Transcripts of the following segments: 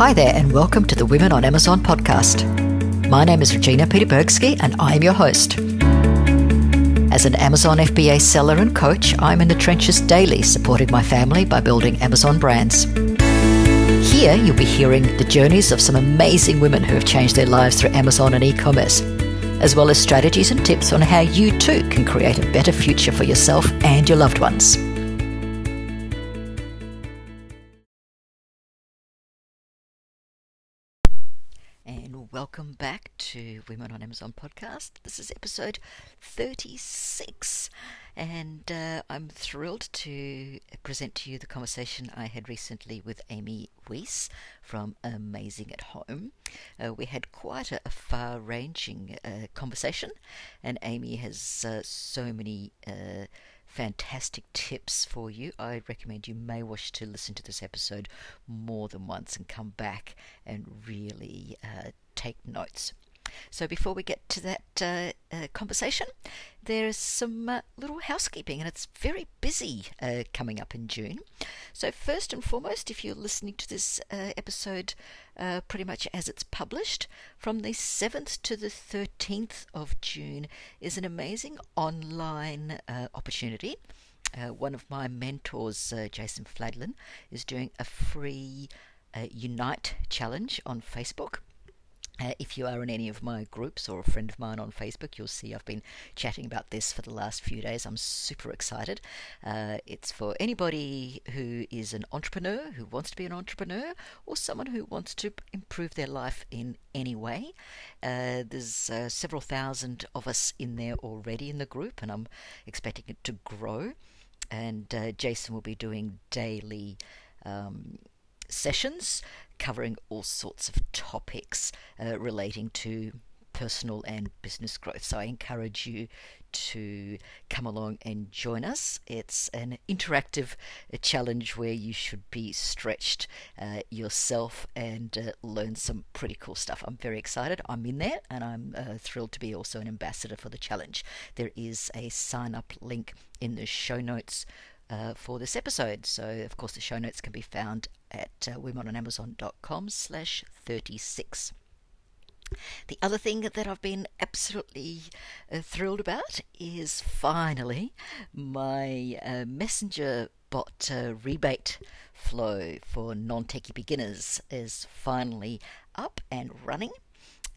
Hi there, and welcome to the Women on Amazon podcast. My name is Regina Peterbergsky, and I am your host. As an Amazon FBA seller and coach, I'm in the trenches daily supporting my family by building Amazon brands. Here, you'll be hearing the journeys of some amazing women who have changed their lives through Amazon and e commerce, as well as strategies and tips on how you too can create a better future for yourself and your loved ones. Welcome back to Women on Amazon podcast. This is episode 36, and uh, I'm thrilled to present to you the conversation I had recently with Amy Weiss from Amazing at Home. Uh, we had quite a, a far ranging uh, conversation, and Amy has uh, so many uh, fantastic tips for you. I recommend you may wish to listen to this episode more than once and come back and really uh, take notes. So, before we get to that uh, uh, conversation, there's some uh, little housekeeping, and it's very busy uh, coming up in June. So, first and foremost, if you're listening to this uh, episode uh, pretty much as it's published, from the 7th to the 13th of June is an amazing online opportunity. one of my mentors, Jason Fladlien, is doing a free Unite challenge on Facebook. Uh, if you are in any of my groups or a friend of mine on Facebook, you'll see I've been chatting about this for the last few days. I'm super excited. Uh, it's for anybody who is an entrepreneur, who wants to be an entrepreneur, or someone who wants to improve their life in any way. Uh, there's uh, several thousand of us in there already in the group, and I'm expecting it to grow. And uh, Jason will be doing daily. Um, sessions covering all sorts of topics uh, relating to personal and business growth. So I encourage you to come along and join us. It's an interactive uh, challenge where you should be stretched uh, yourself and uh, learn some pretty cool stuff. I'm very excited. I'm in there and I'm uh, thrilled to be also an ambassador for the challenge. There is a sign up link in the show notes uh, for this episode. So, of course, the show notes can be found at uh, womenonamazon.com slash 36. The other thing that I've been absolutely uh, thrilled about is finally my uh, messenger bot uh, rebate flow for non-techie beginners is finally up and running.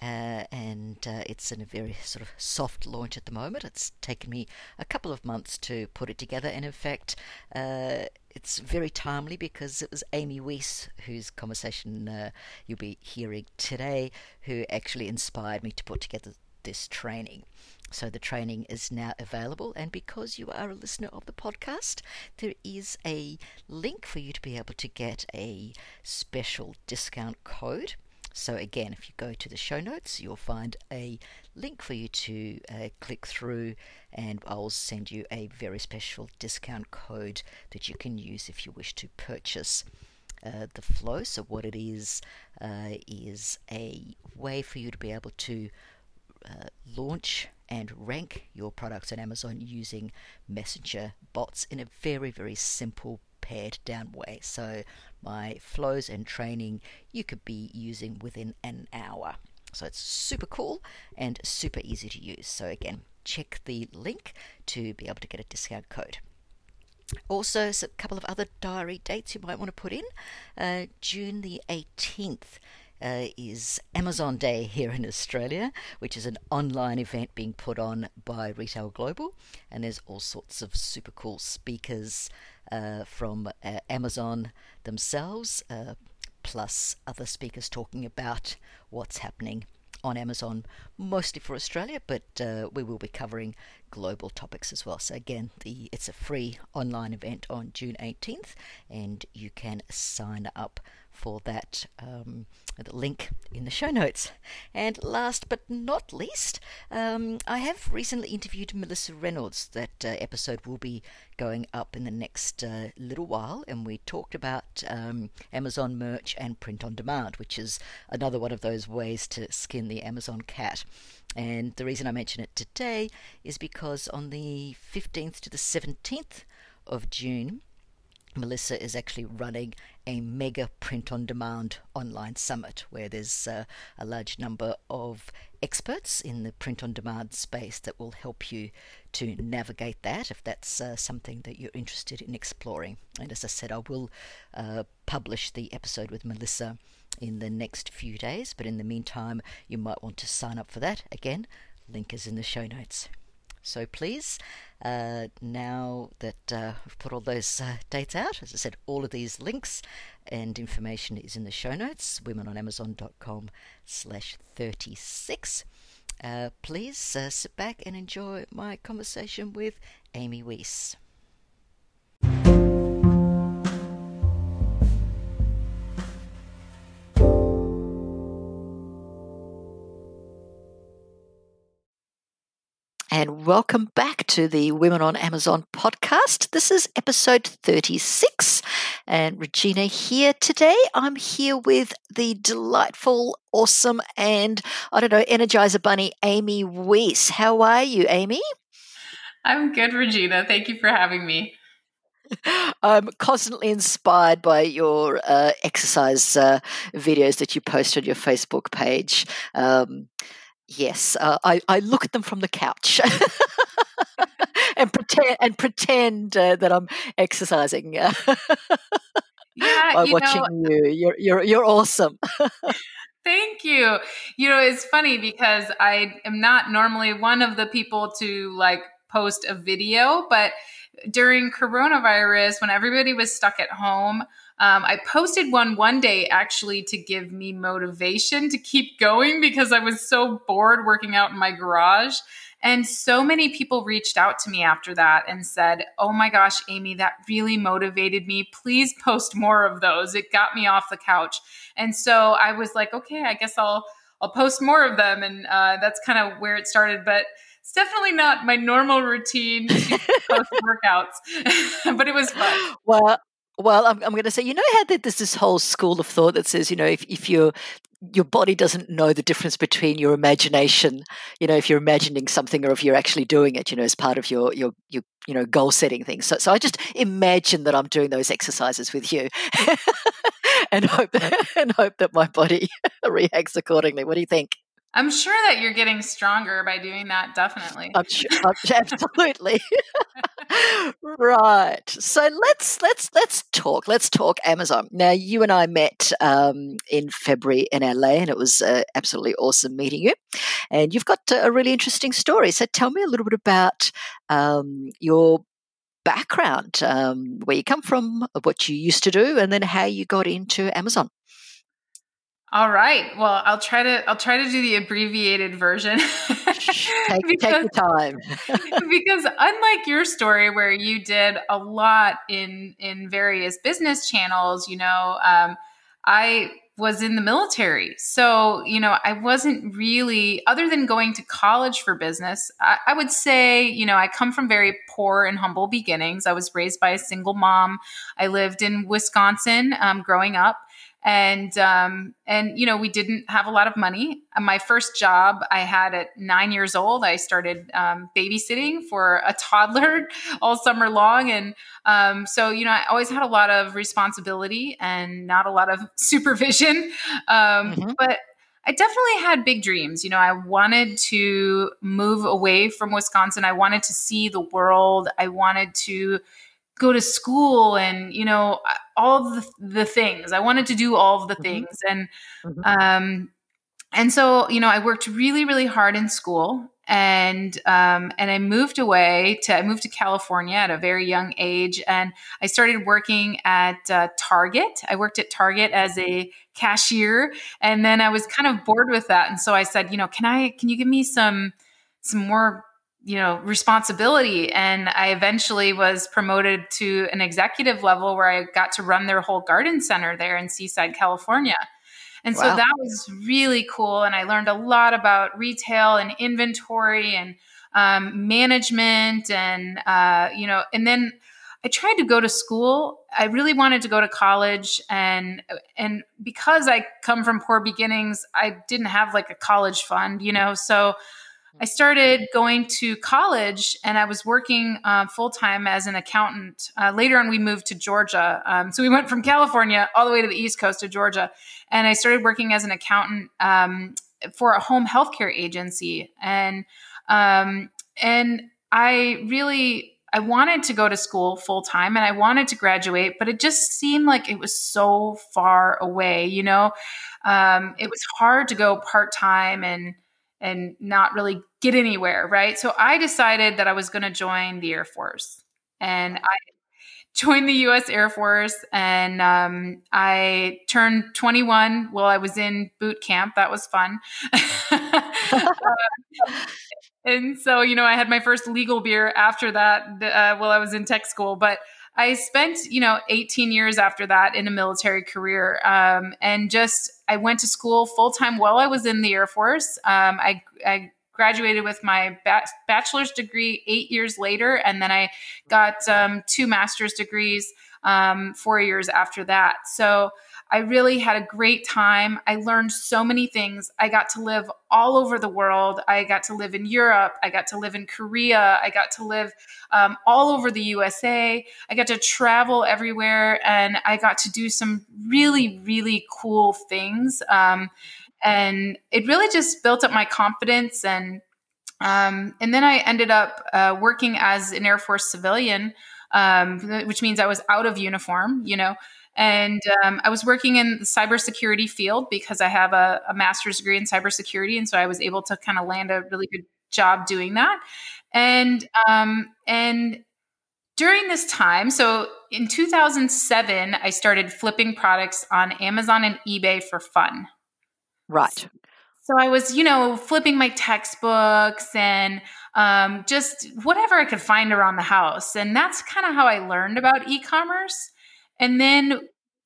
Uh, and uh, it's in a very sort of soft launch at the moment. It's taken me a couple of months to put it together, and in fact, uh, it's very timely because it was Amy Weiss, whose conversation uh, you'll be hearing today, who actually inspired me to put together this training. So the training is now available, and because you are a listener of the podcast, there is a link for you to be able to get a special discount code. So, again, if you go to the show notes, you'll find a link for you to uh, click through, and I'll send you a very special discount code that you can use if you wish to purchase. Uh, the flow. So, what it is uh, is a way for you to be able to uh, launch and rank your products on Amazon using Messenger bots in a very, very simple pared down way. So my flows and training you could be using within an hour. So it's super cool and super easy to use. So again, check the link to be able to get a discount code. Also, a couple of other diary dates you might want to put in. Uh, June the 18th uh, is Amazon Day here in Australia, which is an online event being put on by Retail Global. And there's all sorts of super cool speakers uh, from uh, Amazon themselves, uh, plus other speakers talking about what's happening on Amazon, mostly for Australia, but uh, we will be covering global topics as well. So again, the it's a free online event on June 18th, and you can sign up for that um, link in the show notes. And last but not least, um, I have recently interviewed Melissa Reynolds. That uh, episode will be going up in the next uh, little while, and we talked about um, Amazon merch and print on demand, which is another one of those ways to skin the Amazon cat. And the reason I mention it today is because on the 15th to the 17th of June, Melissa is actually running a mega print on demand online summit where there's uh, a large number of experts in the print on demand space that will help you to navigate that if that's uh, something that you're interested in exploring. And as I said, I will uh, publish the episode with Melissa in the next few days, but in the meantime, you might want to sign up for that. Again, link is in the show notes. So please, uh, now that uh, we've put all those uh, dates out, as I said, all of these links and information is in the show notes, womenonamazon.com slash 36. Uh, please uh, sit back and enjoy my conversation with Amy Weiss. And welcome back to the Women on Amazon podcast. This is episode 36, and Regina here today. I'm here with the delightful, awesome, and I don't know, Energizer Bunny, Amy Weiss. How are you, Amy? I'm good, Regina. Thank you for having me. I'm constantly inspired by your uh, exercise uh, videos that you post on your Facebook page. Um, Yes, uh, I, I look at them from the couch and pretend and pretend uh, that I'm exercising. yeah, by watching know, you, you're you're you're awesome. Thank you. You know, it's funny because I am not normally one of the people to like post a video, but during coronavirus, when everybody was stuck at home, um, I posted one one day actually to give me motivation to keep going because I was so bored working out in my garage. And so many people reached out to me after that and said, Oh my gosh, Amy, that really motivated me. Please post more of those. It got me off the couch. And so I was like, okay, I guess I'll I'll post more of them. And uh, that's kind of where it started. But it's definitely not my normal routine post workouts, but it was fun. Well, well, I'm, I'm going to say, you know how there's this whole school of thought that says, you know, if, if you're your body doesn't know the difference between your imagination, you know, if you're imagining something or if you're actually doing it, you know, as part of your your your you know goal setting thing. So so I just imagine that I'm doing those exercises with you, and hope that, and hope that my body reacts accordingly. What do you think? I'm sure that you're getting stronger by doing that. Definitely. I'm, absolutely. right. So let's let's let's talk. Let's talk Amazon. Now, you and I met um, in February in LA, and it was uh, absolutely awesome meeting you. And you've got a really interesting story. So tell me a little bit about um, your background, um, where you come from, what you used to do, and then how you got into Amazon. All right. Well, I'll try to I'll try to do the abbreviated version. take, because, take time. because unlike your story where you did a lot in in various business channels, you know, um, I was in the military. So, you know, I wasn't really, other than going to college for business, I, I, would say, you know, I come from very poor and humble beginnings. I was raised by a single mom. I lived in Wisconsin um, growing up and um, and you know we didn't have a lot of money my first job i had at nine years old i started um, babysitting for a toddler all summer long and um, so you know i always had a lot of responsibility and not a lot of supervision um, mm-hmm. but I definitely had big dreams. You know, I wanted to move away from Wisconsin. I wanted to see the world. I wanted to go to school and you know all the, the things i wanted to do all of the mm-hmm. things and mm-hmm. um and so you know i worked really really hard in school and um, and I moved away to I moved to California at a very young age, and I started working at uh, Target. I worked at Target as a cashier, and then I was kind of bored with that, and so I said, you know, can I can you give me some some more you know responsibility. And i eventually was promoted to an executive level where i got to run their whole garden center there in seaside california. And wow. so that was really cool. And i learned a lot about retail and inventory and um, management and uh, you know and then i tried to go to school. I really wanted to go to college. And and because i come from poor beginnings i didn't have like a college fund you know? So I started going to college and I was working uh, full time as an accountant. Uh, later on, we moved to Georgia. Um, so we went from California all the way to the East Coast of Georgia. And I started working as an accountant um, for a home healthcare agency. And, um, and I really I wanted to go to school full time and I wanted to graduate, but it just seemed like it was so far away. You know, um, it was hard to go part time and and not really get anywhere, right? So I decided that I was going to join the Air Force, and I joined the U.S. Air Force, and um, I turned 21 while I was in boot camp. That was fun. and so, you know, I had my first legal beer after that uh, while I was in tech school, but. I spent, you know, 18 years after that in a military career. Um, and just, I went to school full time while I was in the Air Force. Um, I, I graduated with my bachelor's degree eight years later, and then I got um, two master's degrees um, four years after that. So I really had a great time. I learned so many things. I got to live all over the world. I got to live in Europe. I got to live in Korea. I got to live um, all over the USA. I got to travel everywhere and I got to do some really, really cool things. Um, and it really just built up my confidence and um, and then I ended up uh, working as an Air Force civilian, um, which means I was out of uniform, you know. And um, I was working in the cybersecurity field because I have a, a, master's degree in cybersecurity, and so I was able to kind of land a really good job doing that. And um, and during this time, so in 2007, I started flipping products on Amazon and eBay for fun. Right. So I was, you know, flipping my textbooks and um, just whatever I could find around the house. And that's kind of how I learned about e commerce. And then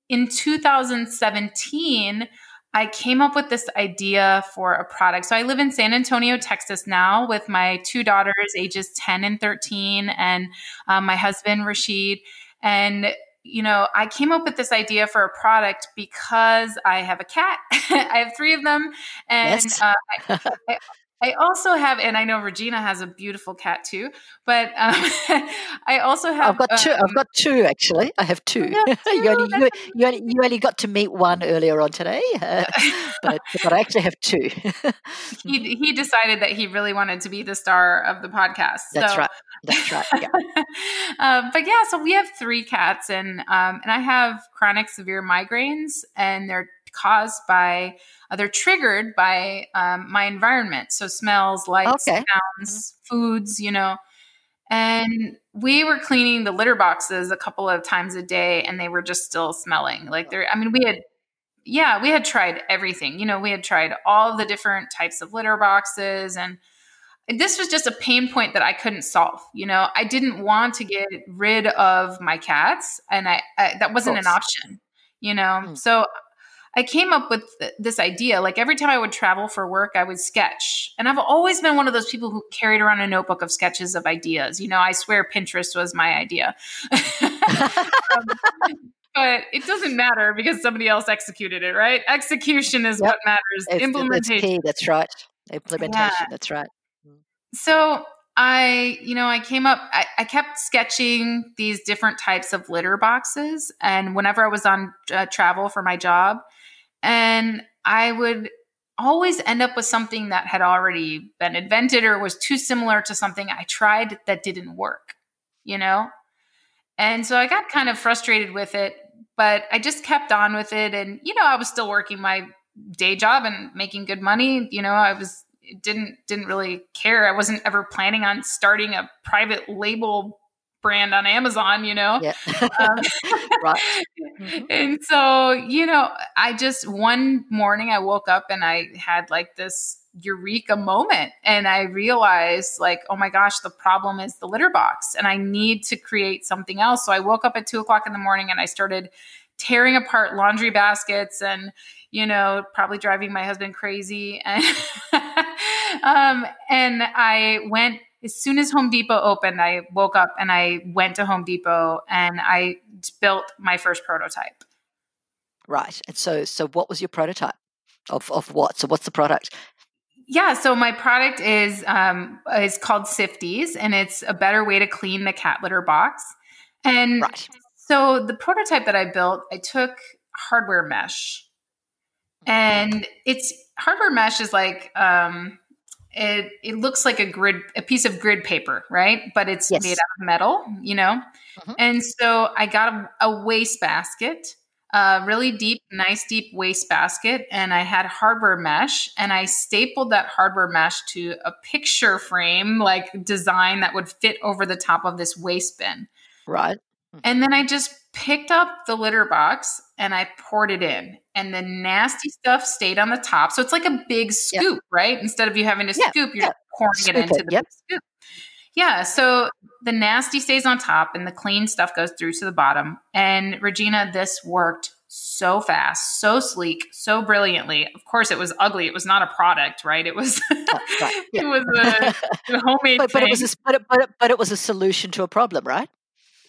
in 2017, I came up with this idea for a product. So I live in San Antonio, Texas now with my two daughters, ages 10 and 13, and um, my husband, Rashid. And you know, I came up with this idea for a product because I have a cat. I have three of them, and yes. uh, I, I, I, also have, and I know Regina has a beautiful cat too. But um, I also have. I've got um, two. I've got two actually. I have two. two. you, only, you, you, only, you only got to meet one earlier on today, uh, but but I actually have two. he he decided that he really wanted to be the star of the podcast. That's so, right. That's right. Yeah. um, but yeah, so we have three cats, and um, and I have chronic severe migraines, and they're caused by uh, they're triggered by um, my environment so smells lights okay. sounds mm-hmm. foods you know and we were cleaning the litter boxes a couple of times a day and they were just still smelling like they're i mean we had yeah we had tried everything you know we had tried all the different types of litter boxes and this was just a pain point that I couldn't solve. You know, I didn't want to get rid of my cats, and I, I that wasn't an option. You know, mm. so I came up with th- this idea. Like every time I would travel for work, I would sketch. And I've always been one of those people who carried around a notebook of sketches of ideas. You know, I swear Pinterest was my idea. um, but it doesn't matter because somebody else executed it, right? Execution is yep. what matters. It's, Implementation. It's. That's right. Implementation. Yeah. That's right. Mm. So I, you know, I came up, I, I, kept sketching these different types of litter boxes. And whenever I was on uh, travel for my job, and I would always end up with something that had already been invented or was too similar to something I tried that didn't work, you know? And so I got kind of frustrated with it, but I just kept on with it. And, you know, I was still working my day job and making good money. You know, I was didn't didn't really care. I wasn't ever planning on starting a private label brand on Amazon, you know? Yeah. um, right. Mm-hmm. And so, you know, I just one morning I woke up and I had like this eureka moment and I realized like, oh my gosh, the problem is the litter box and I need to create something else. So I woke up at two o'clock in the morning and I started tearing apart laundry baskets and you know probably driving my husband crazy and um, and i went as soon as Home Depot opened, I woke up and I went to Home Depot and I built my first prototype. Right. And so so what was your prototype? Of of what? So what's the product? Yeah, so my product is um, is called Sifties, and it's a better way to clean the cat litter box. And Right. so the prototype that I built, I took hardware mesh, and it's hardware mesh is like um, it it looks like a grid a piece of grid paper, right? But it's Yes. made out of metal, you know. Mhm. And so I got a, a waste basket, a really deep, nice deep waste basket, and I had hardware mesh, and I stapled that hardware mesh to a picture frame like design that would fit over the top of this waste bin. Right. And then I just picked up the litter box and I poured it in. And the nasty stuff stayed on the top. So it's like a big Yep. scoop, right? Instead of you having to Yeah, scoop, you're yeah. pouring Scoop it into it, the yep. scoop. Yeah. So the nasty stays on top and the clean stuff goes through to the bottom. And Regina, this worked so fast, so sleek, so brilliantly. Of course, it was ugly. It was not a product, right? It was Oh, right, it was a, a homemade but, but it was a, but, it, but, it, but it was a solution to a problem, right?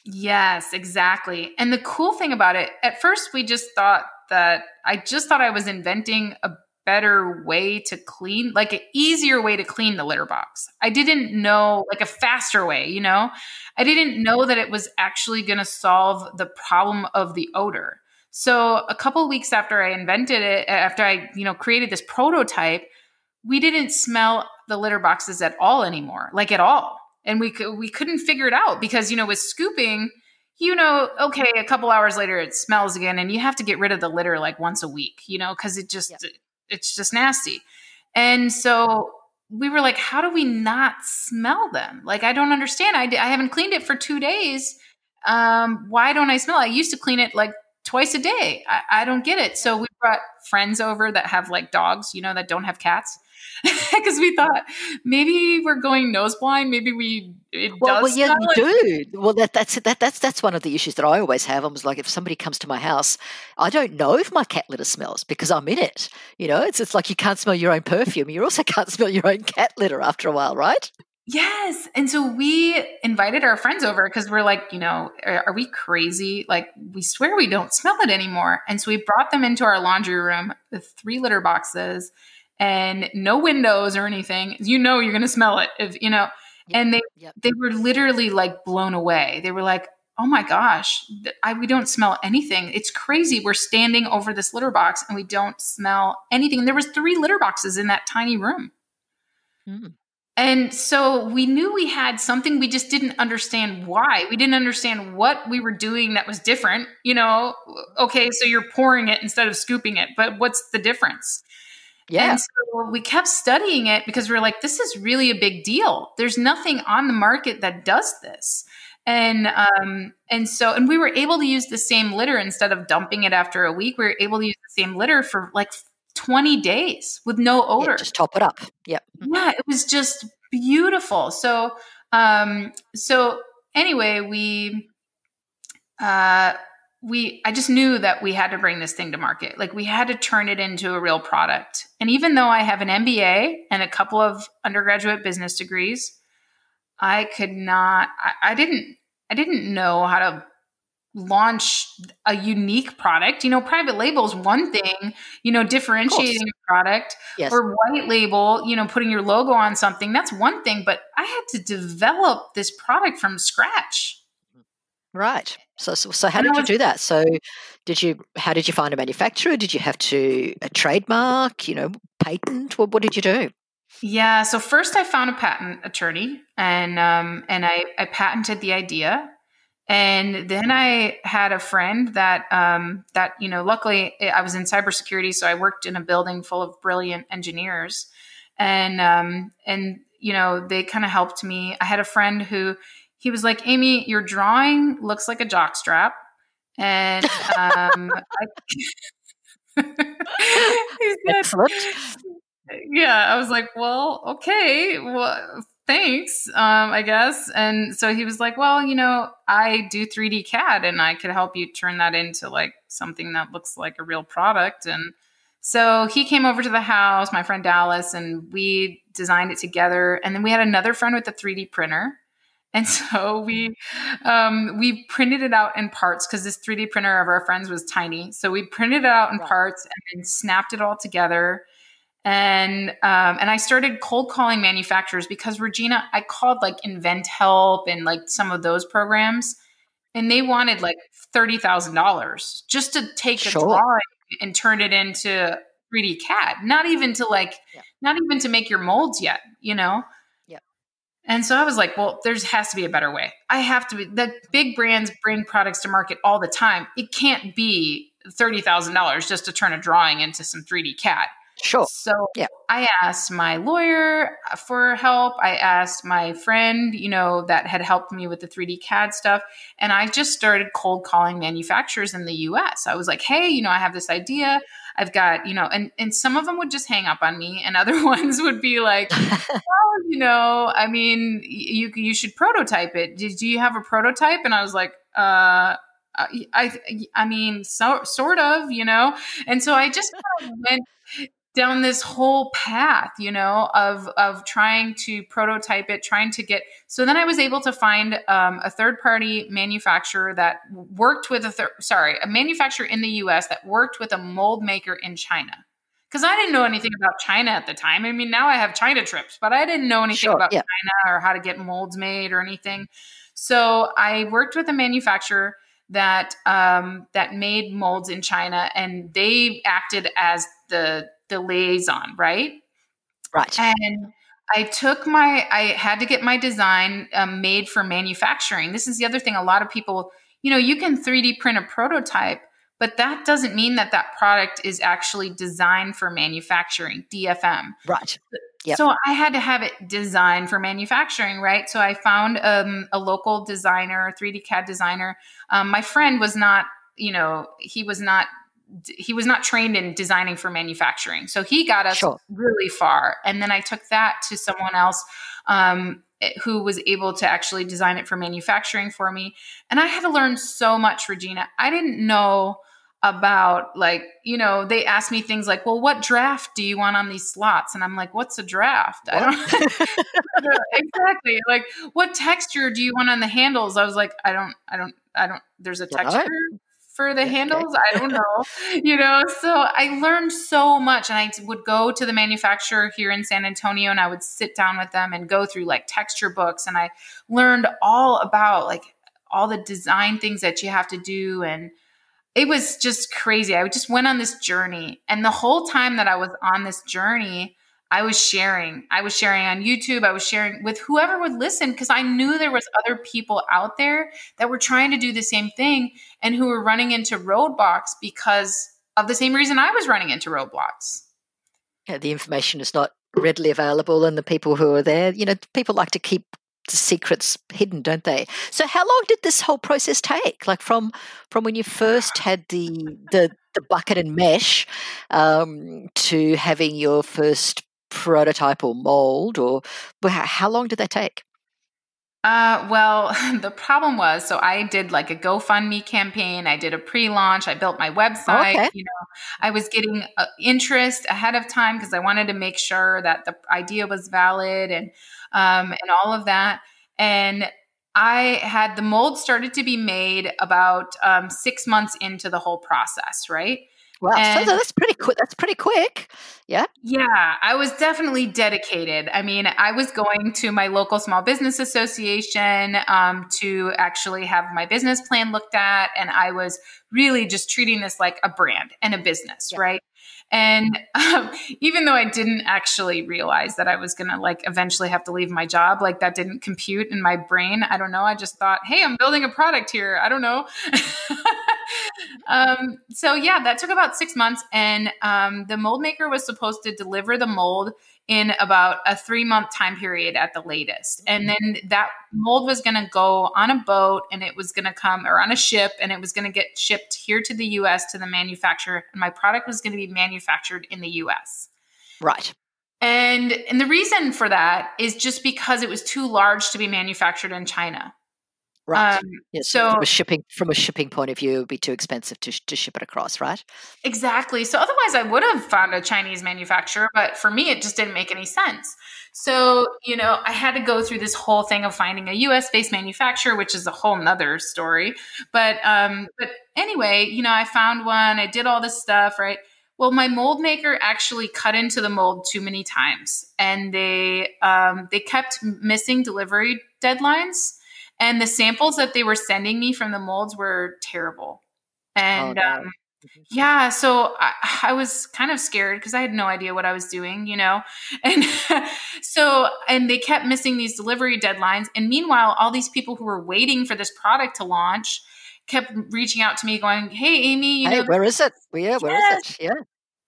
Yes, exactly. And the cool thing about it, at first we just thought that I just thought I was inventing a better way to clean, like an easier way to clean the litter box. I didn't know, like a faster way, you know? I didn't know that it was actually going to solve the problem of the odor. So a couple weeks after I invented it, after I, you know, created this prototype, we didn't smell the litter boxes at all anymore, like at all. And we could, we couldn't figure it out because you know with scooping, you know, okay, a couple hours later it smells again, and you have to get rid of the litter like once a week, you know, because it just it's just nasty. And so we were like, how do we not smell them? Like I don't understand. I I haven't cleaned it for two days. Um, why don't I smell? I used to clean it like twice a day. I, I don't get it. So we brought friends over that have like dogs, you know, that don't have cats. Because we thought maybe we're going nose blind. Maybe we it Well, does well, yeah, you do. Well, that, that's that, that's that's one of the issues that I always have. I was like, if somebody comes to my house, I don't know if my cat litter smells because I'm in it. You know, it's it's like you can't smell your own perfume. You also can't smell your own cat litter after a while, right? Yes. And so we invited our friends over because we're like, you know, are, are we crazy? Like, we swear we don't smell it anymore. And so we brought them into our laundry room with three litter boxes and no windows or anything. You know, you're going to smell it if, you know, and they, Yep. they were literally like blown away. They were like, oh my gosh, I, we don't smell anything. It's crazy. We're standing over this litter box and we don't smell anything. And there was three litter boxes in that tiny room. Mm. And so we knew we had something, we just didn't understand why. We didn't understand what we were doing that was different. You know, okay, so you're pouring it instead of scooping it, but what's the difference? Yeah. And so we kept studying it because we are like, this is really a big deal. There's nothing on the market that does this. And um, and so and we were able to use the same litter instead of dumping it after a week. We were able to use the same litter for like 20 days with no Yeah, odor just top it up. Yep. yeah it was just beautiful so um so anyway we uh we i just knew that we had to bring this thing to market. Like we had to turn it into a real product. And even though i have an mba and a couple of undergraduate business degrees i could not i, I didn't i didn't know how to launch a unique product. You know private label is one thing you know differentiating a product Yes. or white label, you know, putting your logo on something, that's one thing, but I had to develop this product from scratch. Right. So, so, so how And did you do that? So, did you? How did you find a manufacturer? Did you have to a trademark? You know, patent? What, what did you do? Yeah, so first I found a patent attorney and um and I I patented the idea. And then I had a friend that um that you know luckily I was in cybersecurity so I worked in a building full of brilliant engineers and um and you know they kind of helped me. I had a friend who he was like, "Amy, your drawing looks like a jock strap." And um he said, yeah. I was like well okay. Well thanks um i guess. And so he was like well you know i do 3d cad and i could help you turn that into like something that looks like a real product. And so he came over to the house my friend dallas and we designed it together. And then we had another friend with a 3d printer and so we um, we printed it out in parts because this 3d printer of our friends was tiny so we printed it out in Right. parts and then snapped it all together and um, and I started cold calling manufacturers because Regina, I called like Invent Help and like some of those programs, and they wanted like thirty thousand dollars just to take sure. a drawing and turn it into 3D CAD. Not even to like, yeah. not even to make your molds yet, you know. And so I was like, well, there's has to be a better way. I have to be. The big brands bring products to market all the time. It can't be thirty thousand dollars just to turn a drawing into some 3D CAD. Sure. So yeah. I asked my lawyer for help. I asked my friend, you know, that had helped me with the 3D CAD stuff. And I just started cold calling manufacturers in the US. I was like, hey, you know, I have this idea. I've got, you know, and, and some of them would just hang up on me, and other ones would be like, well, you know, I mean, you you should prototype it. Do, do you have a prototype? And I was like, uh, I, I mean, so sort of, you know, and so I just kind of went down this whole path, you know, of of trying to prototype it, trying to get. So then I was able to find um, a third party manufacturer that worked with a third, sorry, a manufacturer in the U.S. that worked with a mold maker in China. Because I didn't know anything about China at the time. I mean, now I have China trips, but I didn't know anything sure, about yeah. China or how to get molds made or anything. So I worked with a manufacturer that um, that made molds in China, and they acted as the the liaison, right? Right. And I took my, I had to get my design um, made for manufacturing. This is the other thing. A lot of people, you know, you can 3D print a prototype, but that doesn't mean that that product is actually designed for manufacturing, DFM. Right. Yep. So I had to have it designed for manufacturing, right? So I found um, a local designer, 3D CAD designer. Um, my friend was not, you know, he was not he was not trained in designing for manufacturing. So he got us sure. really far. And then I took that to someone else um, who was able to actually design it for manufacturing for me. And I had to learn so much, Regina. I didn't know about like you know they asked me things like well what draft do you want on these slots and i'm like what's a draft what? i don't exactly like what texture do you want on the handles i was like i don't i don't i don't there's a texture for the handles. I don't know, you know. So I learned so much, and I would go to the manufacturer here in San Antonio, and I would sit down with them and go through like texture books, and I learned all about like all the design things that you have to do, and it was just crazy. I just went on this journey, and the whole time that I was on this journey. I was sharing. I was sharing on YouTube. I was sharing with whoever would listen because I knew there was other people out there that were trying to do the same thing and who were running into roadblocks because of the same reason I was running into roadblocks. Yeah, the information is not readily available and the people who are there, you know, people like to keep the secrets hidden, don't they? So how long did this whole process take? Like from from when you first had the the the bucket and mesh um, to having your first prototype or mold, or how long did that take? Uh, well, the problem was, so I did like a GoFundMe campaign. I did a pre-launch. I built my website. Okay. You know, I was getting uh, interest ahead of time because I wanted to make sure that the idea was valid and um, and all of that. And I had the mold started to be made about um, six months into the whole process, right? Wow, and, so that's pretty quick. That's pretty quick. Yeah. Yeah, I was definitely dedicated. I mean, I was going to my local small business association um, to actually have my business plan looked at, and I was really just treating this like a brand and a business, yeah. right? And um, even though I didn't actually realize that I was going to like eventually have to leave my job, like that didn't compute in my brain. I don't know. I just thought, hey, I'm building a product here. I don't know. um, so yeah, that took about six months. And um, the mold maker was supposed to deliver the mold in about a three month time period at the latest. And then that mold was going to go on a boat and it was going to come or on a ship and it was going to get shipped here to the US to the manufacturer. And my product was going to be manufactured in the US. Right. And and the reason for that is just because it was too large to be manufactured in China. Right. Um, yes. So from a shipping from a shipping point of view, it would be too expensive to to ship it across, right? Exactly. So otherwise, I would have found a Chinese manufacturer, but for me, it just didn't make any sense. So you know, I had to go through this whole thing of finding a U.S. based manufacturer, which is a whole nother story. But um, but anyway, you know, I found one. I did all this stuff, right? Well, my mold maker actually cut into the mold too many times, and they um, they kept missing delivery deadlines, and the samples that they were sending me from the molds were terrible. And oh, um, yeah, so I, I, was kind of scared because I had no idea what I was doing, you know, and so and they kept missing these delivery deadlines, and meanwhile, all these people who were waiting for this product to launch kept reaching out to me going, Hey, Amy, you hey, know, where is it? Yeah, where is it? Yeah.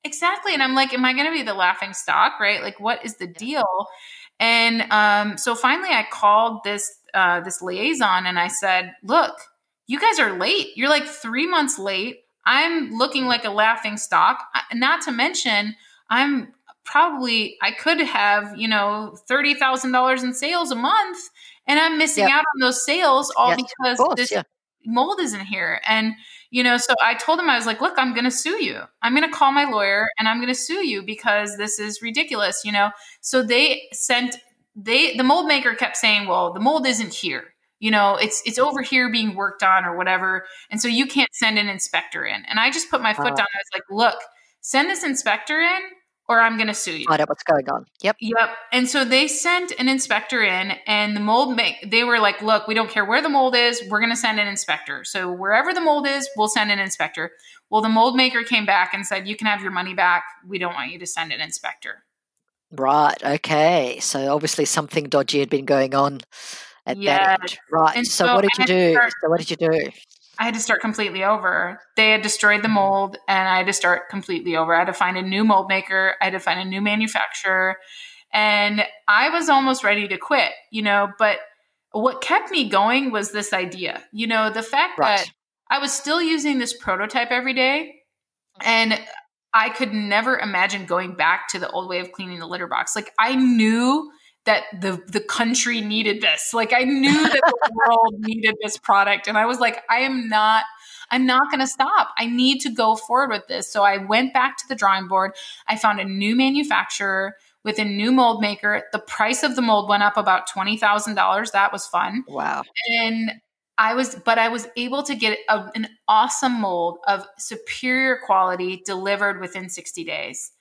Exactly. And I'm like, am I going to be the laughing stock? Right. Like, what is the deal? And um, so finally I called this, uh, this liaison and I said, look, you guys are late. You're like three months late. I'm looking like a laughing stock. Not to mention, I'm probably I could have, you know, $30,000 in sales a month and I'm missing yep. out on those sales all yes, because course, this yeah mold isn't here. And, you know, so I told him, I was like, look, I'm going to sue you. I'm going to call my lawyer and I'm going to sue you because this is ridiculous, you know? So they sent, they, the mold maker kept saying, well, the mold isn't here. You know, it's it's over here being worked on or whatever, and so you can't send an inspector in. And I just put my foot uh, down. I was like, "Look, send this inspector in, or I'm going to sue you. Find out what's going on. Yep. Yep. And so they sent an inspector in, and the mold make they were like, "Look, we don't care where the mold is. We're going to send an inspector. So wherever the mold is, we'll send an inspector." Well, the mold maker came back and said, "You can have your money back. We don't want you to send an inspector." Right. Okay. So obviously something dodgy had been going on at that end. Right. So, so, what did you do? Start, so what did you do? I had to start completely over. They had destroyed the mm-hmm. mold and I had to start completely over. I had to find a new mold maker, I had to find a new manufacturer. And I was almost ready to quit, you know, but what kept me going was this idea, you know, the fact right. that I was still using this prototype every day and I could never imagine going back to the old way of cleaning the litter box. Like I knew that the the country needed this. Like I knew that the world needed this product and I was like I am not I'm not going to stop. I need to go forward with this. So I went back to the drawing board. I found a new manufacturer with a new mold maker. The price of the mold went up about $20,000. That was fun. Wow. And I was, but I was able to get a, an awesome mold of superior quality delivered within 60 days.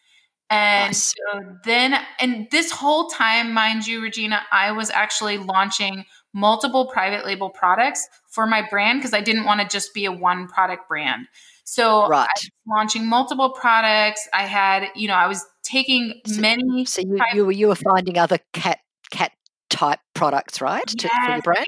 And nice. so then, and this whole time, mind you, Regina, I was actually launching multiple private label products for my brand because I didn't want to just be a one product brand. So right. I was launching multiple products. I had, you know, I was taking so, many. So you, you, were, you were finding other cat cat type products, right, yes. to, for your brand?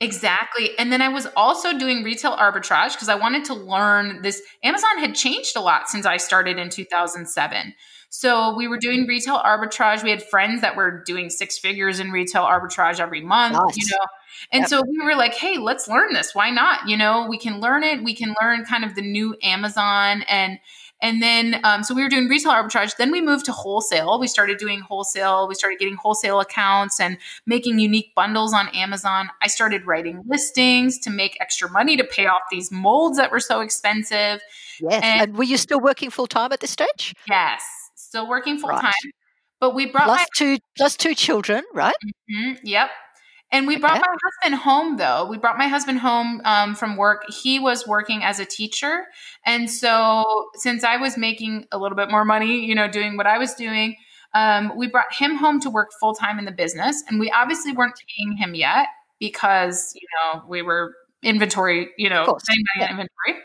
Exactly. And then I was also doing retail arbitrage because I wanted to learn this. Amazon had changed a lot since I started in 2007. So we were doing retail arbitrage. We had friends that were doing six figures in retail arbitrage every month, nice. you know. And yep. so we were like, hey, let's learn this. Why not? You know, we can learn it. We can learn kind of the new Amazon and and then, um, so we were doing retail arbitrage. Then we moved to wholesale. We started doing wholesale. We started getting wholesale accounts and making unique bundles on Amazon. I started writing listings to make extra money to pay off these molds that were so expensive. Yes. And, and were you still working full time at this stage? Yes still working full time. Right. But we brought plus my, two plus two children, right? Mm-hmm, yep. And we brought my husband home though. We brought my husband home um, from work. He was working as a teacher, and so since I was making a little bit more money, you know, doing what I was doing, um, we brought him home to work full time in the business. And we obviously weren't paying him yet because you know we were inventory, you know, yeah. inventory,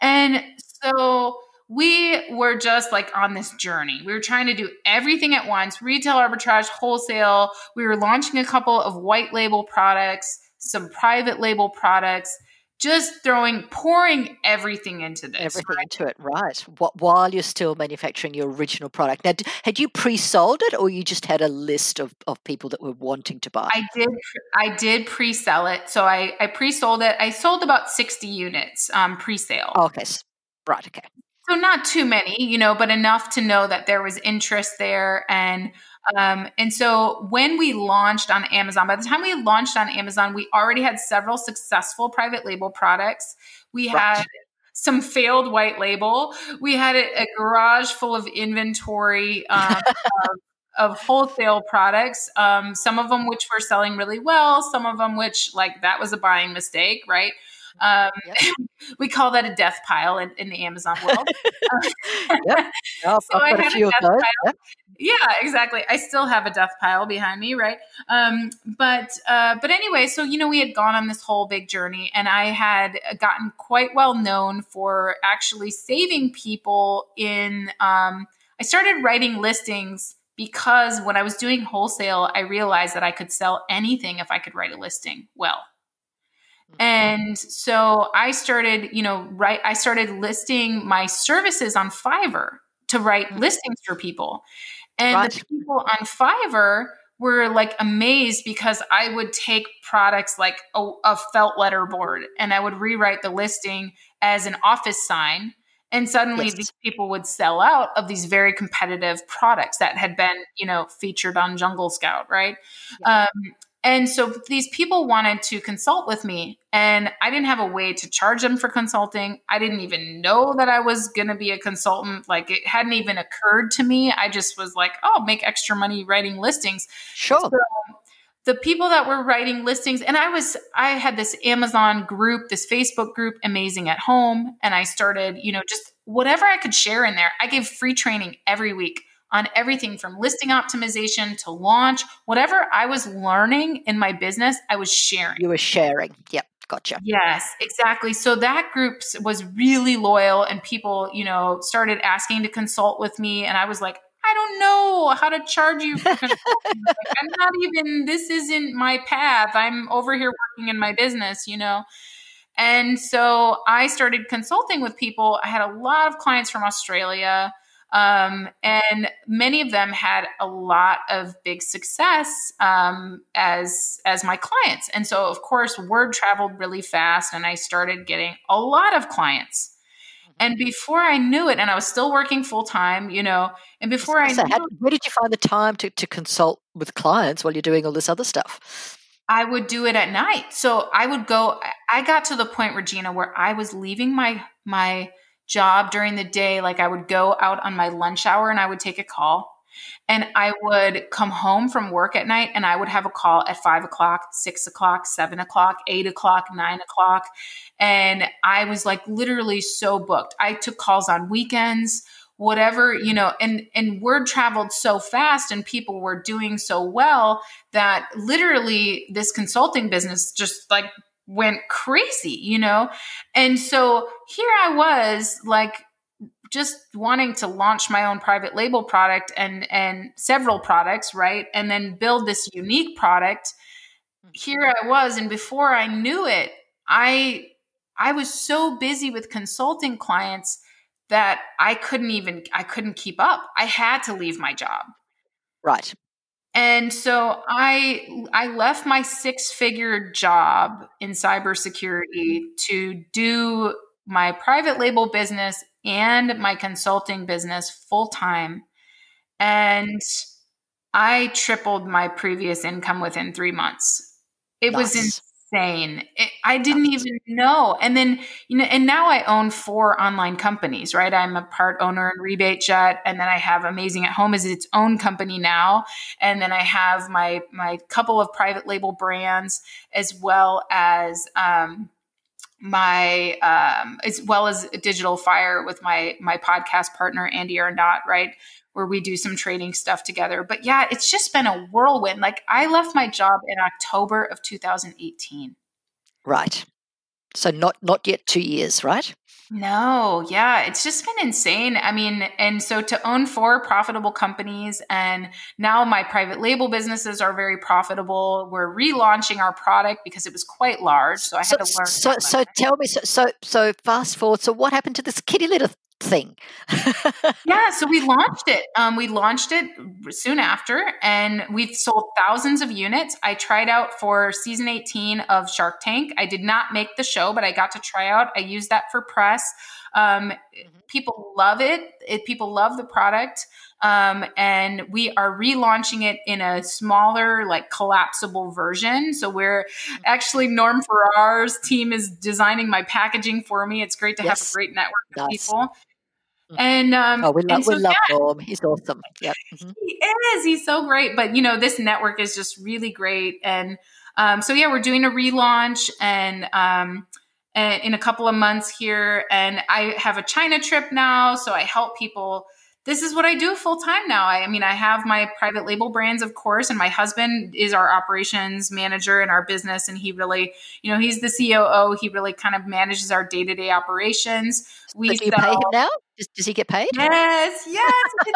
and so we were just like on this journey. We were trying to do everything at once retail arbitrage, wholesale. We were launching a couple of white label products, some private label products, just throwing, pouring everything into this. Everything right? into it, right. While you're still manufacturing your original product. Now, had you pre sold it or you just had a list of, of people that were wanting to buy? I did. I did pre sell it. So I, I pre sold it. I sold about 60 units um, pre sale. Okay. Right. Okay. So not too many, you know, but enough to know that there was interest there. And um, and so when we launched on Amazon, by the time we launched on Amazon, we already had several successful private label products. We right. had some failed white label. We had a, a garage full of inventory um, of, of, wholesale products. Um, some of them which were selling really well, some of them which like that was a buying mistake, right? Um, yep. we call that a death pile in, in the Amazon world. yep. so I've got a few of. Yep. Yeah, exactly. I still have a death pile behind me, right? Um, but uh, but anyway, so you know, we had gone on this whole big journey, and I had gotten quite well known for actually saving people in. Um, I started writing listings because when I was doing wholesale, I realized that I could sell anything if I could write a listing well. Mm-hmm. And so I started, you know, right I started listing my services on Fiverr to write mm-hmm. listings for people. And right. the people on Fiverr were like amazed because I would take products like a, a felt letterboard and I would rewrite the listing as an office sign and suddenly yes. these people would sell out of these very competitive products that had been you know featured on jungle scout right yeah. um, and so these people wanted to consult with me and i didn't have a way to charge them for consulting. I didn't even know that i was going to be a consultant. Like it hadn't even occurred to me. I just was like oh make extra money writing listings. Sure. So the people that were writing listings and i was i had this amazon group this facebook group amazing at home and i started you know just whatever i could share in there. I gave free training every week on everything from listing optimization to launch whatever i was learning in my business i was sharing you were sharing yep gotcha yes exactly so that group was really loyal and people you know started asking to consult with me and i was like I don't know how to charge you for consulting. like, I'm not even, this isn't my path. I'm over here working in my business, you know? And so I started consulting with people. I had a lot of clients from Australia. Um, and many of them had a lot of big success um, as as my clients and so of course word traveled really fast and i started getting a lot of clients and before I knew it, and I was still working full time, you know, and before I, knew, how, where did you find the time to, to consult with clients while you're doing all this other stuff? I would do it at night. So I would go, I got to the point, Regina, where I was leaving my, my job during the day. Like I would go out on my lunch hour and I would take a call and I would come home from work at night and I would have a call at five o'clock, six o'clock, seven o'clock, eight o'clock, nine o'clock. And I was like literally so booked. I took calls on weekends whatever you know and and word traveled so fast and people were doing so well that literally this consulting business just like went crazy you know? And so here i was like just wanting to launch my own private label product and and several products right? And then build this unique product. Here i was and before i knew it i i was so busy with consulting clients that i couldn't even i couldn't keep up. I had to leave my job. Right and so i i left my six figure job in cybersecurity to do my private label business and my consulting business full time. And I tripled my previous income within three months. It nice. was insane. It, I didn't even know. And then, you know, and now I own four online companies, right? I'm a part owner in Rebate Jet, and then I have Amazing at Home as its own company now. And then I have my my couple of private label brands as well as um, my um, as well as digital fire with my my podcast partner Andy Arnott right where we do some trading stuff together but yeah it's just been a whirlwind like i left my job in october of 2018 right so not not yet two years right no, yeah, it's just been insane. I mean, and so to own four profitable companies, and now my private label businesses are very profitable. We're relaunching our product because it was quite large, so I had so, to learn. So, so tell me, so, so, so fast forward. So, what happened to this kitty litter thing. yeah, so we launched it. Um, we launched it soon after, and we've sold thousands of units. I tried out for season 18 of Shark Tank. I did not make the show, but I got to try out. I used that for press. Um, mm-hmm. People love it. it. People love the product. Um, and we are relaunching it in a smaller, like collapsible version. So we're mm-hmm. actually Norm Farrar's team is designing my packaging for me. It's great to yes. have a great network of nice. people. Mm-hmm. And um, oh, we love, so, we love yeah, Norm. He's awesome. Yeah, mm-hmm. he is. He's so great. But you know, this network is just really great. And um, so yeah, we're doing a relaunch, and um, in a couple of months here and I have a China trip now so I help people this is what I do full time now. I, I, mean, I have my private label brands, of course, and my husband is our operations manager in our business. And he really, you know, he's the COO. He really kind of manages our day to day operations. We so do sell, pay him now? Does, does, he get paid? Yes, yes,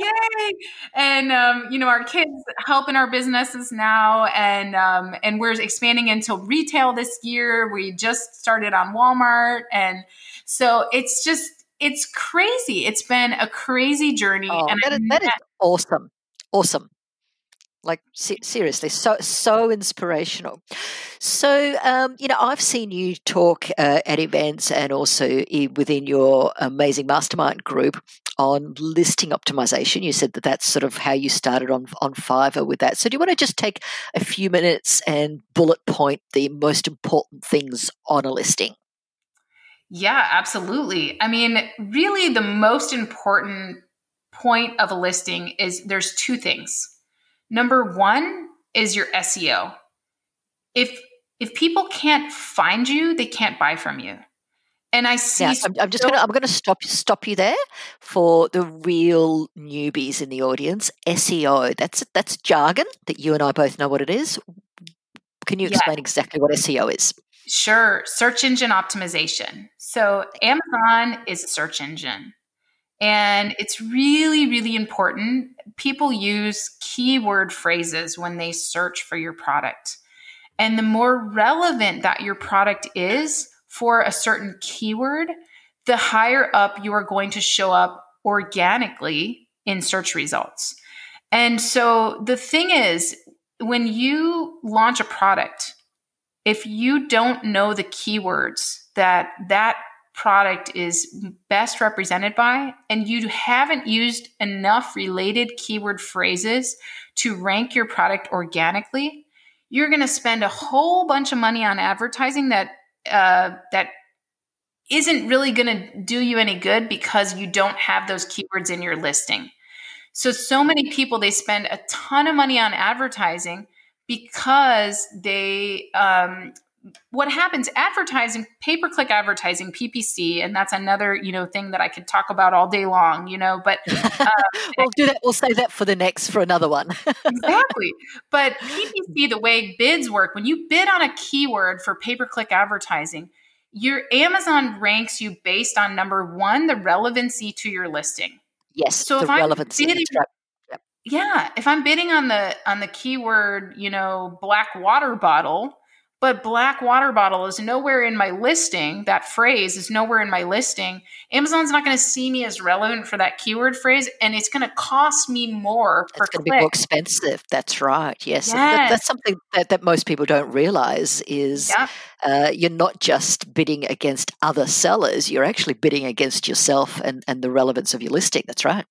yay! And um, you know, our kids help in our businesses now, and um, and we're expanding into retail this year. We just started on Walmart, and so it's just it's crazy. It's been a crazy journey. Oh, and that, is, that is awesome. Awesome. Like seriously, so so inspirational. So um, you know, I've seen you talk uh, at events and also within your amazing mastermind group on listing optimization. You said that that's sort of how you started on on Fiverr with that. So do you want to just take a few minutes and bullet point the most important things on a listing? Yeah, absolutely. I mean, really, the most important point of a listing is there's two things. Number one is your SEO. If if people can't find you, they can't buy from you. And I see. Yeah, I'm, I'm, just gonna I'm gonna stop stop you there for the real newbies in the audience. SEO that's that's jargon that you and I both know what it is. Can you explain yeah. exactly what SEO is? Sure, search engine optimization. So, Amazon is a search engine, and it's really, really important. People use keyword phrases when they search for your product. And the more relevant that your product is for a certain keyword, the higher up you are going to show up organically in search results. And so the thing is, when you launch a product, if you don't know the keywords that that product is best represented by and you haven't used enough related keyword phrases to rank your product organically you're going to spend a whole bunch of money on advertising that uh, that isn't really going to do you any good because you don't have those keywords in your listing. So so many people they spend a ton of money on advertising because they um, what happens advertising pay per click advertising ppc and that's another you know thing that i could talk about all day long you know but uh, we'll do that we'll save that for the next for another one. Exactly. But ppc the way bids work when you bid on a keyword for pay per click advertising your amazon ranks you based on number one the relevancy to your listing. Yes so if relevancy. i'm bidding, yeah if i'm bidding on the on the keyword you know black water bottle but black water bottle is nowhere in my listing that phrase is nowhere in my listing amazon's not going to see me as relevant for that keyword phrase and it's going to cost me more it's going to be more expensive that's right yes, yes. That, that's something that, that most people don't realize is yeah. uh, you're not just bidding against other sellers you're actually bidding against yourself and, and the relevance of your listing that's right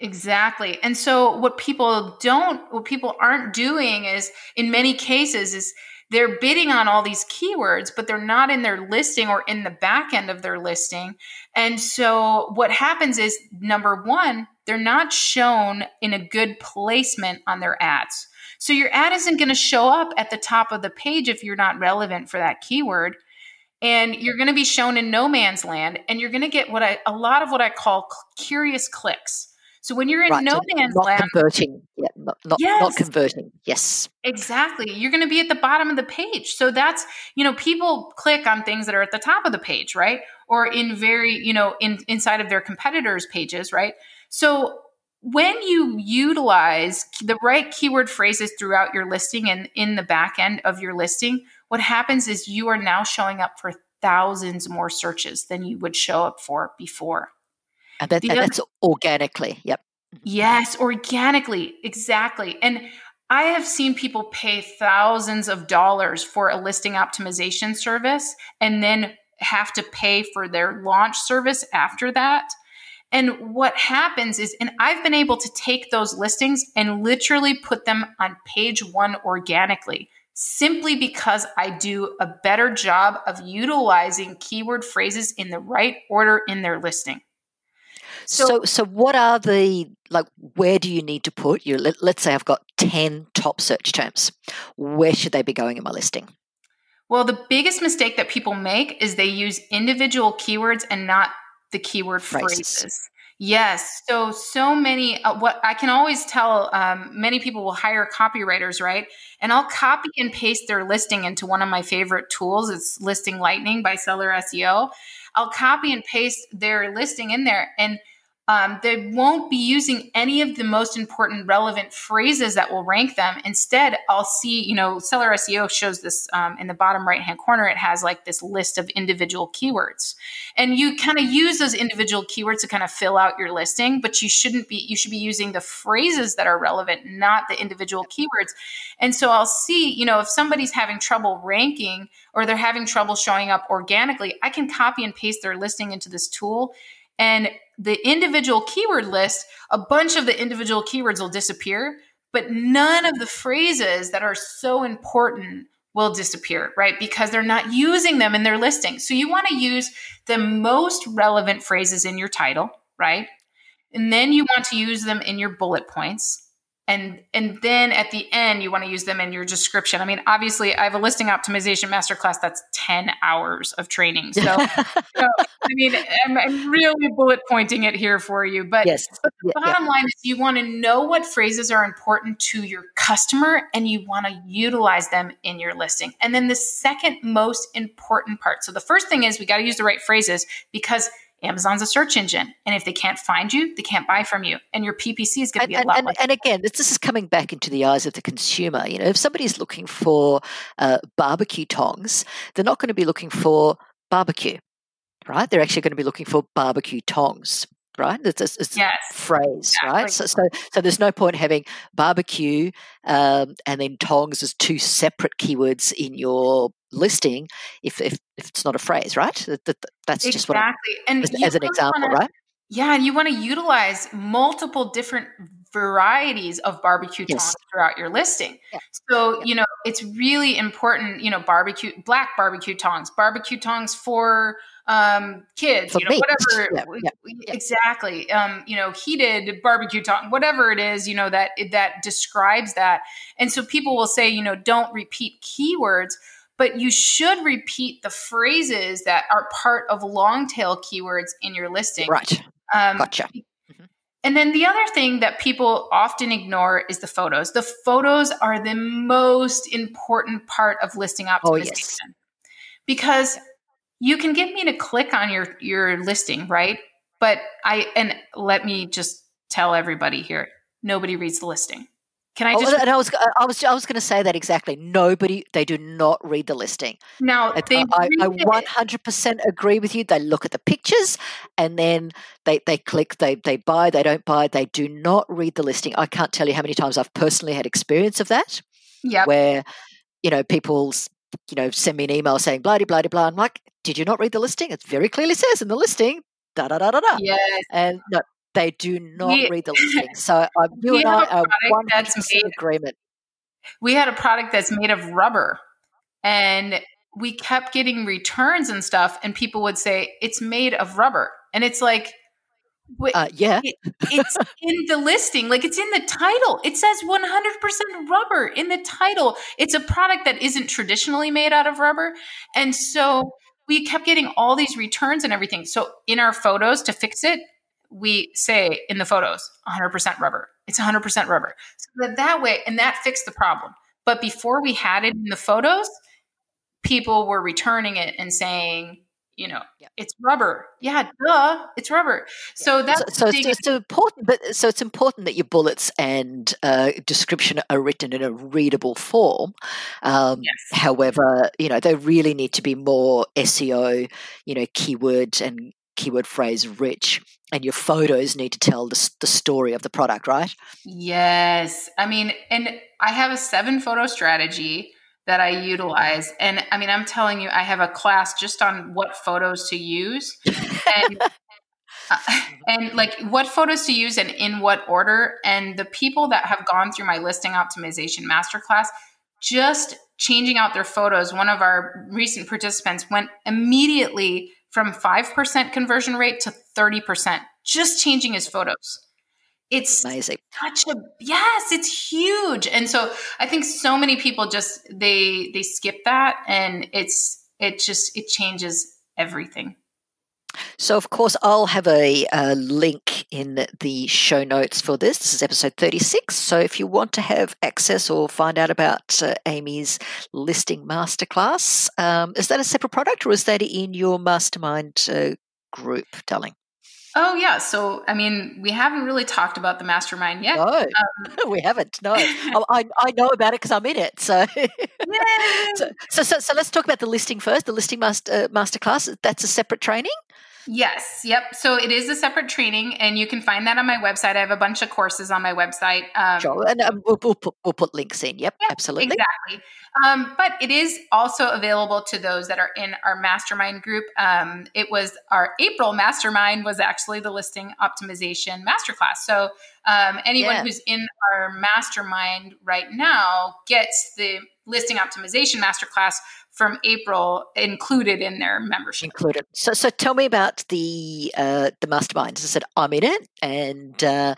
Exactly. And so what people don't, what people aren't doing is in many cases is they're bidding on all these keywords, but they're not in their listing or in the back end of their listing. And so what happens is number one, they're not shown in a good placement on their ads. So your ad isn't going to show up at the top of the page if you're not relevant for that keyword. And you're going to be shown in no man's land and you're going to get what I, a lot of what I call curious clicks. So when you're in right, no so man's not land, converting, yeah, not not, yes, not converting. Yes, exactly. You're going to be at the bottom of the page. So that's you know people click on things that are at the top of the page, right? Or in very you know in inside of their competitors' pages, right? So when you utilize the right keyword phrases throughout your listing and in the back end of your listing, what happens is you are now showing up for thousands more searches than you would show up for before. That, other, that's organically. Yep. Mm-hmm. Yes, organically. Exactly. And I have seen people pay thousands of dollars for a listing optimization service and then have to pay for their launch service after that. And what happens is, and I've been able to take those listings and literally put them on page one organically simply because I do a better job of utilizing keyword phrases in the right order in their listing. So, so, so what are the like? Where do you need to put your? Let, let's say I've got ten top search terms. Where should they be going in my listing? Well, the biggest mistake that people make is they use individual keywords and not the keyword phrases. phrases. Yes. So, so many, uh, what I can always tell um, many people will hire copywriters, right? And I'll copy and paste their listing into one of my favorite tools. It's Listing Lightning by Seller SEO. I'll copy and paste their listing in there. And um, they won't be using any of the most important relevant phrases that will rank them. Instead, I'll see, you know, Seller SEO shows this um, in the bottom right hand corner. It has like this list of individual keywords. And you kind of use those individual keywords to kind of fill out your listing, but you shouldn't be, you should be using the phrases that are relevant, not the individual keywords. And so I'll see, you know, if somebody's having trouble ranking or they're having trouble showing up organically, I can copy and paste their listing into this tool and the individual keyword list, a bunch of the individual keywords will disappear, but none of the phrases that are so important will disappear, right? Because they're not using them in their listing. So you want to use the most relevant phrases in your title, right? And then you want to use them in your bullet points and and then at the end you want to use them in your description i mean obviously i have a listing optimization masterclass that's 10 hours of training so, so i mean I'm, I'm, really bullet pointing it here for you but, yes. but the yeah, bottom yeah. line is you want to know what phrases are important to your customer and you want to utilize them in your listing and then the second most important part so the first thing is we got to use the right phrases because Amazon's a search engine. And if they can't find you, they can't buy from you. And your PPC is going to be a lot and, and, again, this is coming back into the eyes of the consumer. You know, if somebody's looking for uh, barbecue tongs, they're not going to be looking for barbecue, right? They're actually going to be looking for barbecue tongs right? It's, it's, it's yes. a phrase, exactly. right? So, so, so there's no point having barbecue um, and then tongs as two separate keywords in your listing if, if, if it's not a phrase, right? That, that, that's exactly. just what exactly. And as, as an example, wanna, right? Yeah, and you want to utilize multiple different varieties of barbecue tongs yes. throughout your listing. Yeah. So, yeah. you know, it's really important, you know, barbecue, black barbecue tongs, barbecue tongs for um, kids, for you know, meat. whatever. Yeah. Exactly. Um, you know, heated barbecue tong, whatever it is, you know, that, that describes that. And so people will say, you know, don't repeat keywords but you should repeat the phrases that are part of long tail keywords in your listing. Right. Um, gotcha. And then the other thing that people often ignore is the photos. The photos are the most important part of listing optimization. Oh, yes. Because you can get me to click on your your listing, right? But I and let me just tell everybody here, nobody reads the listing. Can I oh, just? Oh, and uh, I was, I was, I was going to say that exactly. Nobody, they do not read the listing. Now, they I, I 100% agree with you. They look at the pictures and then they, they click, they, they buy, they don't buy. They do not read the listing. I can't tell you how many times I've personally had experience of that. Yeah. Where, you know, people's, you know, send me an email saying blah, blah, blah, blah. I'm like, did you not read the listing? It very clearly says in the listing, da da da da da. Yes. And no, they do not we, read the listing. So uh, you and I are one hundred percent agreement. We had a product that's made of rubber, and we kept getting returns and stuff, and people would say it's made of rubber, and it's like. Uh, yeah, it, it's in the listing, like it's in the title. It says 100% rubber in the title. It's a product that isn't traditionally made out of rubber. And so we kept getting all these returns and everything. So in our photos to fix it, we say in the photos 100% rubber. It's 100% rubber. So that, that way, and that fixed the problem. But before we had it in the photos, people were returning it and saying, you know, yeah. it's rubber. Yeah, duh, it's rubber. So that's so, so it's, it's, important. But so it's important that your bullets and uh, description are written in a readable form. Um, yes. However, you know they really need to be more SEO, you know, keyword and keyword phrase rich and your photos need to tell the, the story of the product right? Yes. I mean and i have a seven photo strategy that i utilize and i mean i'm telling you i have a class just on what photos to use and uh, and like what photos to use and in what order and the people that have gone through my listing optimization masterclass just changing out their photos one of our recent participants went immediately from 5% conversion rate to 30%, just changing his photos. it's amazing. such a yes it's huge. And so i think so many people just they they skip that and it's it just it changes everything so, of course, I'll have a, a, link in the show notes for this. This is episode 36. So, if you want to have access or find out about uh, Amy's listing masterclass, um, is that a separate product or is that in your mastermind uh, group, darling? Oh yeah, so I mean, we haven't really talked about the mastermind yet. No, um, we haven't. No, oh, I, I know about it because I'm in it. So. so, so, so, so, let's talk about the listing first. The listing master uh, masterclass. That's a separate training. Yes, yep. So it is a separate training, and you can find that on my website. I have a bunch of courses on my website. Um, sure, and um, we'll, we'll, put, we'll put links in. Yep, yep absolutely. Exactly. Um, but it is also available to those that are in our mastermind group. Um, it was our April mastermind was actually the listing optimization masterclass. So um, anyone yeah. who's in our mastermind right now gets the listing optimization masterclass from April included in their membership. Included. So, so tell me about the uh, the mastermind. As I said, I'm in it, and uh,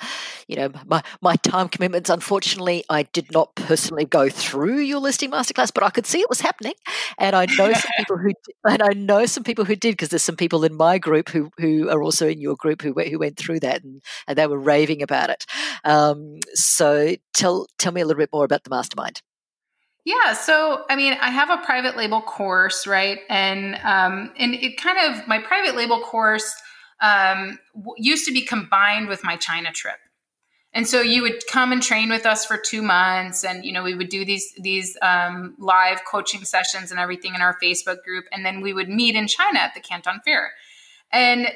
you know my my time commitments. Unfortunately, I did not personally go through your listing masterclass, but I could see it was happening, and I know some people who and I know some people who did because there's some people in my group who who are also in your group who who went through that and, and they were raving about it. Um, so tell tell me a little bit more about the mastermind. Yeah, so I mean, I have a private label course, right? And um, and it kind of my private label course um, used to be combined with my China trip. And so you would come and train with us for two months, and you know we would do these these um, live coaching sessions and everything in our Facebook group, and then we would meet in China at the Canton Fair. And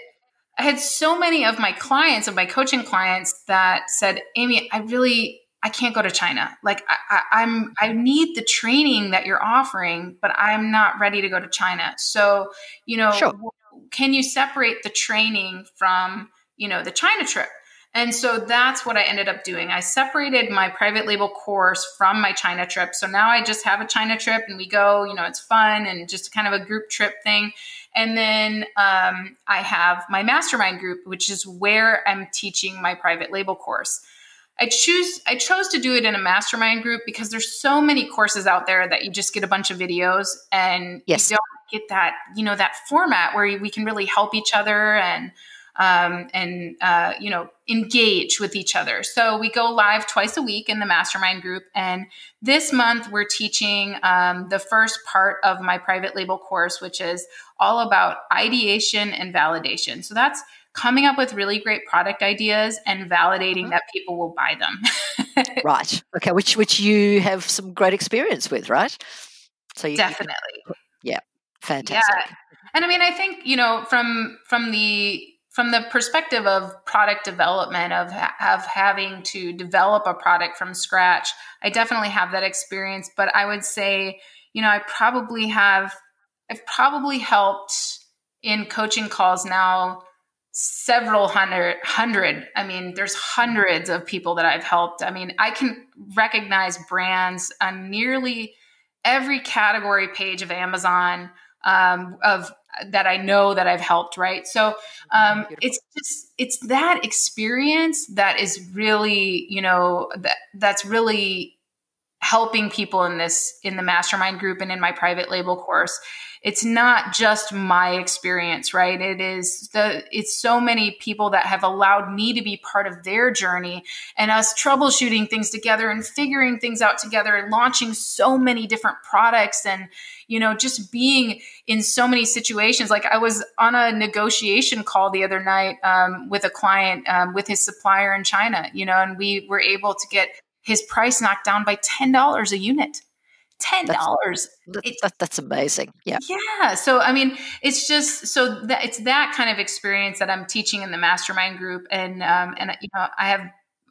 I had so many of my clients, of my coaching clients, that said, "Amy, I really I can't go to China. Like I, I, I'm, I need the training that you're offering, but I'm not ready to go to China. So, you know, sure. can you separate the training from, you know, the China trip? And so that's what I ended up doing. I separated my private label course from my China trip. So now I just have a China trip and we go, you know, it's fun and just kind of a group trip thing. And then um, I have my mastermind group, which is where I'm teaching my private label course. I choose I chose to do it in a mastermind group because there's so many courses out there that you just get a bunch of videos and yes. you don't get that you know that format where we can really help each other and um, and uh, you know engage with each other. So we go live twice a week in the mastermind group, and this month we're teaching um, the first part of my private label course, which is all about ideation and validation. So that's coming up with really great product ideas and validating mm-hmm. that people will buy them. right. Okay. Which which you have some great experience with, right? So you, definitely. You yeah. Fantastic. Yeah. And I mean, I think you know from from the from the perspective of product development of of having to develop a product from scratch, I definitely have that experience. But I would say, you know, I probably have I've probably helped in coaching calls now several hundred hundred. I mean there's hundreds of people that i've helped. I mean i can recognize brands on nearly every category page of amazon um, of that i know that i've helped right? So um, it's just it's that experience that is really you know that that's really helping people in this in the mastermind group and in my private label course. It's not just my experience right? It is the it's so many people that have allowed me to be part of their journey and us troubleshooting things together and figuring things out together and launching so many different products and you know just being in so many situations. Like i was on a negotiation call the other night um, with a client um, with his supplier in china you know and we were able to get his price knocked down by $10 a unit ten dollars. That's, that, that's amazing. Yeah. Yeah. So I mean, it's just so that it's that kind of experience that I'm teaching in the mastermind group, and um, and you know, I have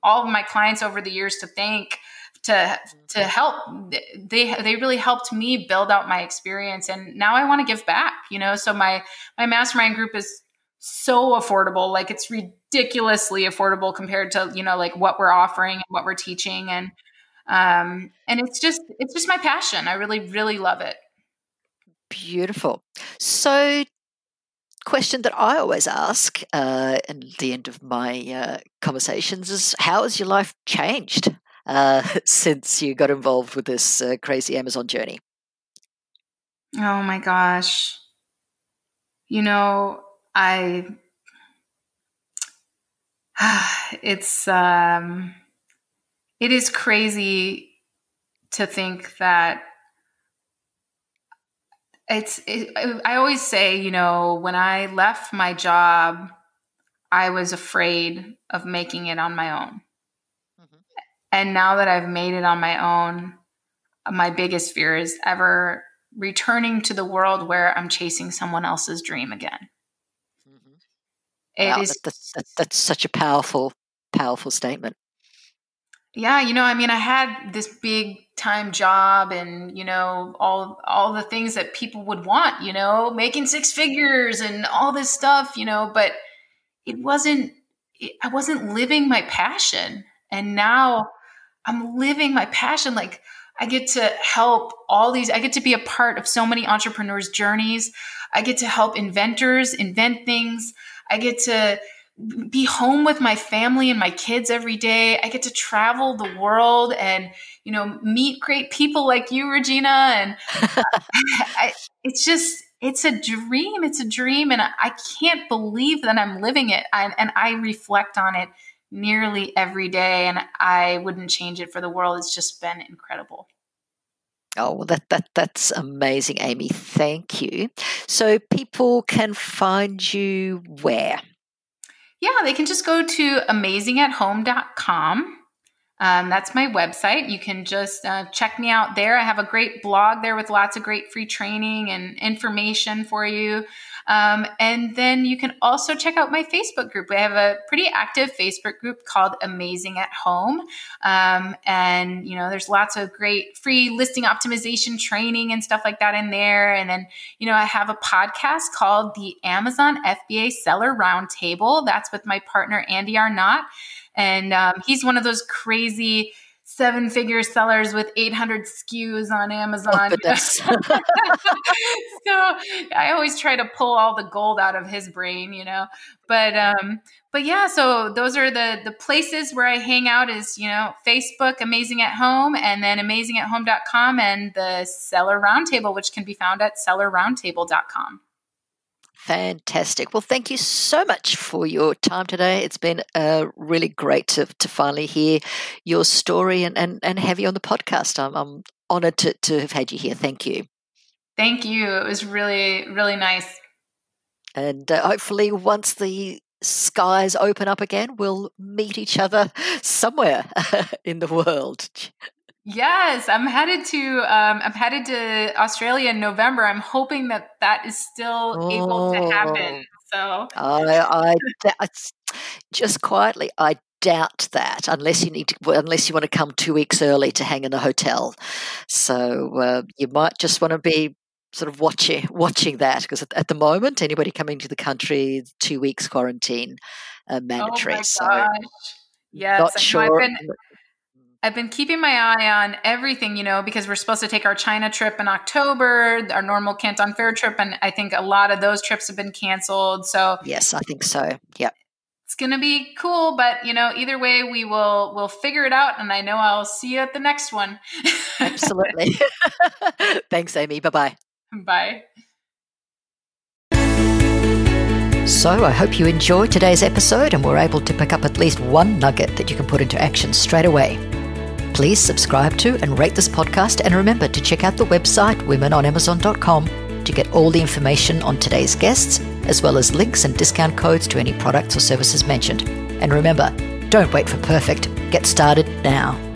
all of my clients over the years to thank to to mm-hmm. help they they really helped me build out my experience and now I want to give back you know so my my mastermind group is so affordable. Like it's ridiculously affordable compared to you know like what we're offering and what we're teaching. And um, and it's just it's just my passion. I really really love it. Beautiful. So question that I always ask uh, at the end of my uh, conversations is how has your life changed uh, since you got involved with this uh, crazy Amazon journey? Oh my gosh. You know, I it's um it is crazy to think that it's it, i always say you know when i left my job i was afraid of making it on my own mm-hmm. and now that i've made it on my own my biggest fear is ever returning to the world where i'm chasing someone else's dream again. It wow, is, that's, that's, that's such a powerful powerful statement yeah, you know, I mean, I had this big time job and, you know, all all the things that people would want, you know, making six figures and all this stuff, you know, but it wasn't I wasn't living my passion. And now I'm living my passion like I get to help all these I get to be a part of so many entrepreneurs' journeys. I get to help inventors invent things. I get to be home with my family and my kids every day. I get to travel the world and, you know, meet great people like you, Regina. And uh, I, it's just, it's a dream. It's a dream. And I, can't believe that I'm living it. I, and I reflect on it nearly every day. And I wouldn't change it for the world. It's just been incredible. Oh, well, that, that that's amazing, Amy. Thank you. So people can find you where? Yeah, they can just go to amazingathome.com. Um, that's my website. You can just uh, check me out there. I have a great blog there with lots of great free training and information for you. Um, and then you can also check out my Facebook group. We have a pretty active Facebook group called Amazing at Home. Um, and, you know, there's lots of great free listing optimization training and stuff like that in there. And then, you know, I have a podcast called the Amazon FBA Seller Roundtable. That's with my partner, Andy Arnott. And um, he's one of those crazy, seven figure sellers with 800 SKUs on Amazon. Oh, so I always try to pull all the gold out of his brain, you know. But um, but yeah, so those are the the places where I hang out is, you know, Facebook Amazing at Home and then amazingathome.com and the Seller Roundtable, which can be found at sellerroundtable.com. Fantastic. Well, thank you so much for your time today. It's been uh, really great to, to finally hear your story and, and, and have you on the podcast. I'm, I'm honored to, to have had you here. Thank you. Thank you. It was really, really nice. And uh, hopefully, once the skies open up again, we'll meet each other somewhere in the world. Yes, I'm headed to um, I'm headed to Australia in November. I'm hoping that that is still oh, able to happen. Oh. So I, I just quietly, I doubt that unless you need to, unless you want to come two weeks early to hang in the hotel. So uh, you might just want to be sort of watching watching that because at, the moment, anybody coming to the country, two weeks quarantine uh, mandatory. Oh so yes, not sure. Been, I've been keeping my eye on everything, you know, because we're supposed to take our China trip in October, our normal Canton Fair trip, and I think a lot of those trips have been canceled. So yes, I think so. Yep, it's gonna be cool, but you know, either way, we will we'll figure it out, and I know I'll see you at the next one. Absolutely. Thanks, Amy. Bye bye. Bye. So, I hope you enjoyed today's episode and were able to pick up at least one nugget that you can put into action straight away. Please subscribe to and rate this podcast, and remember to check out the website womenonamazon.com to get all the information on today's guests, as well as links and discount codes to any products or services mentioned. And remember, don't wait for perfect, get started now.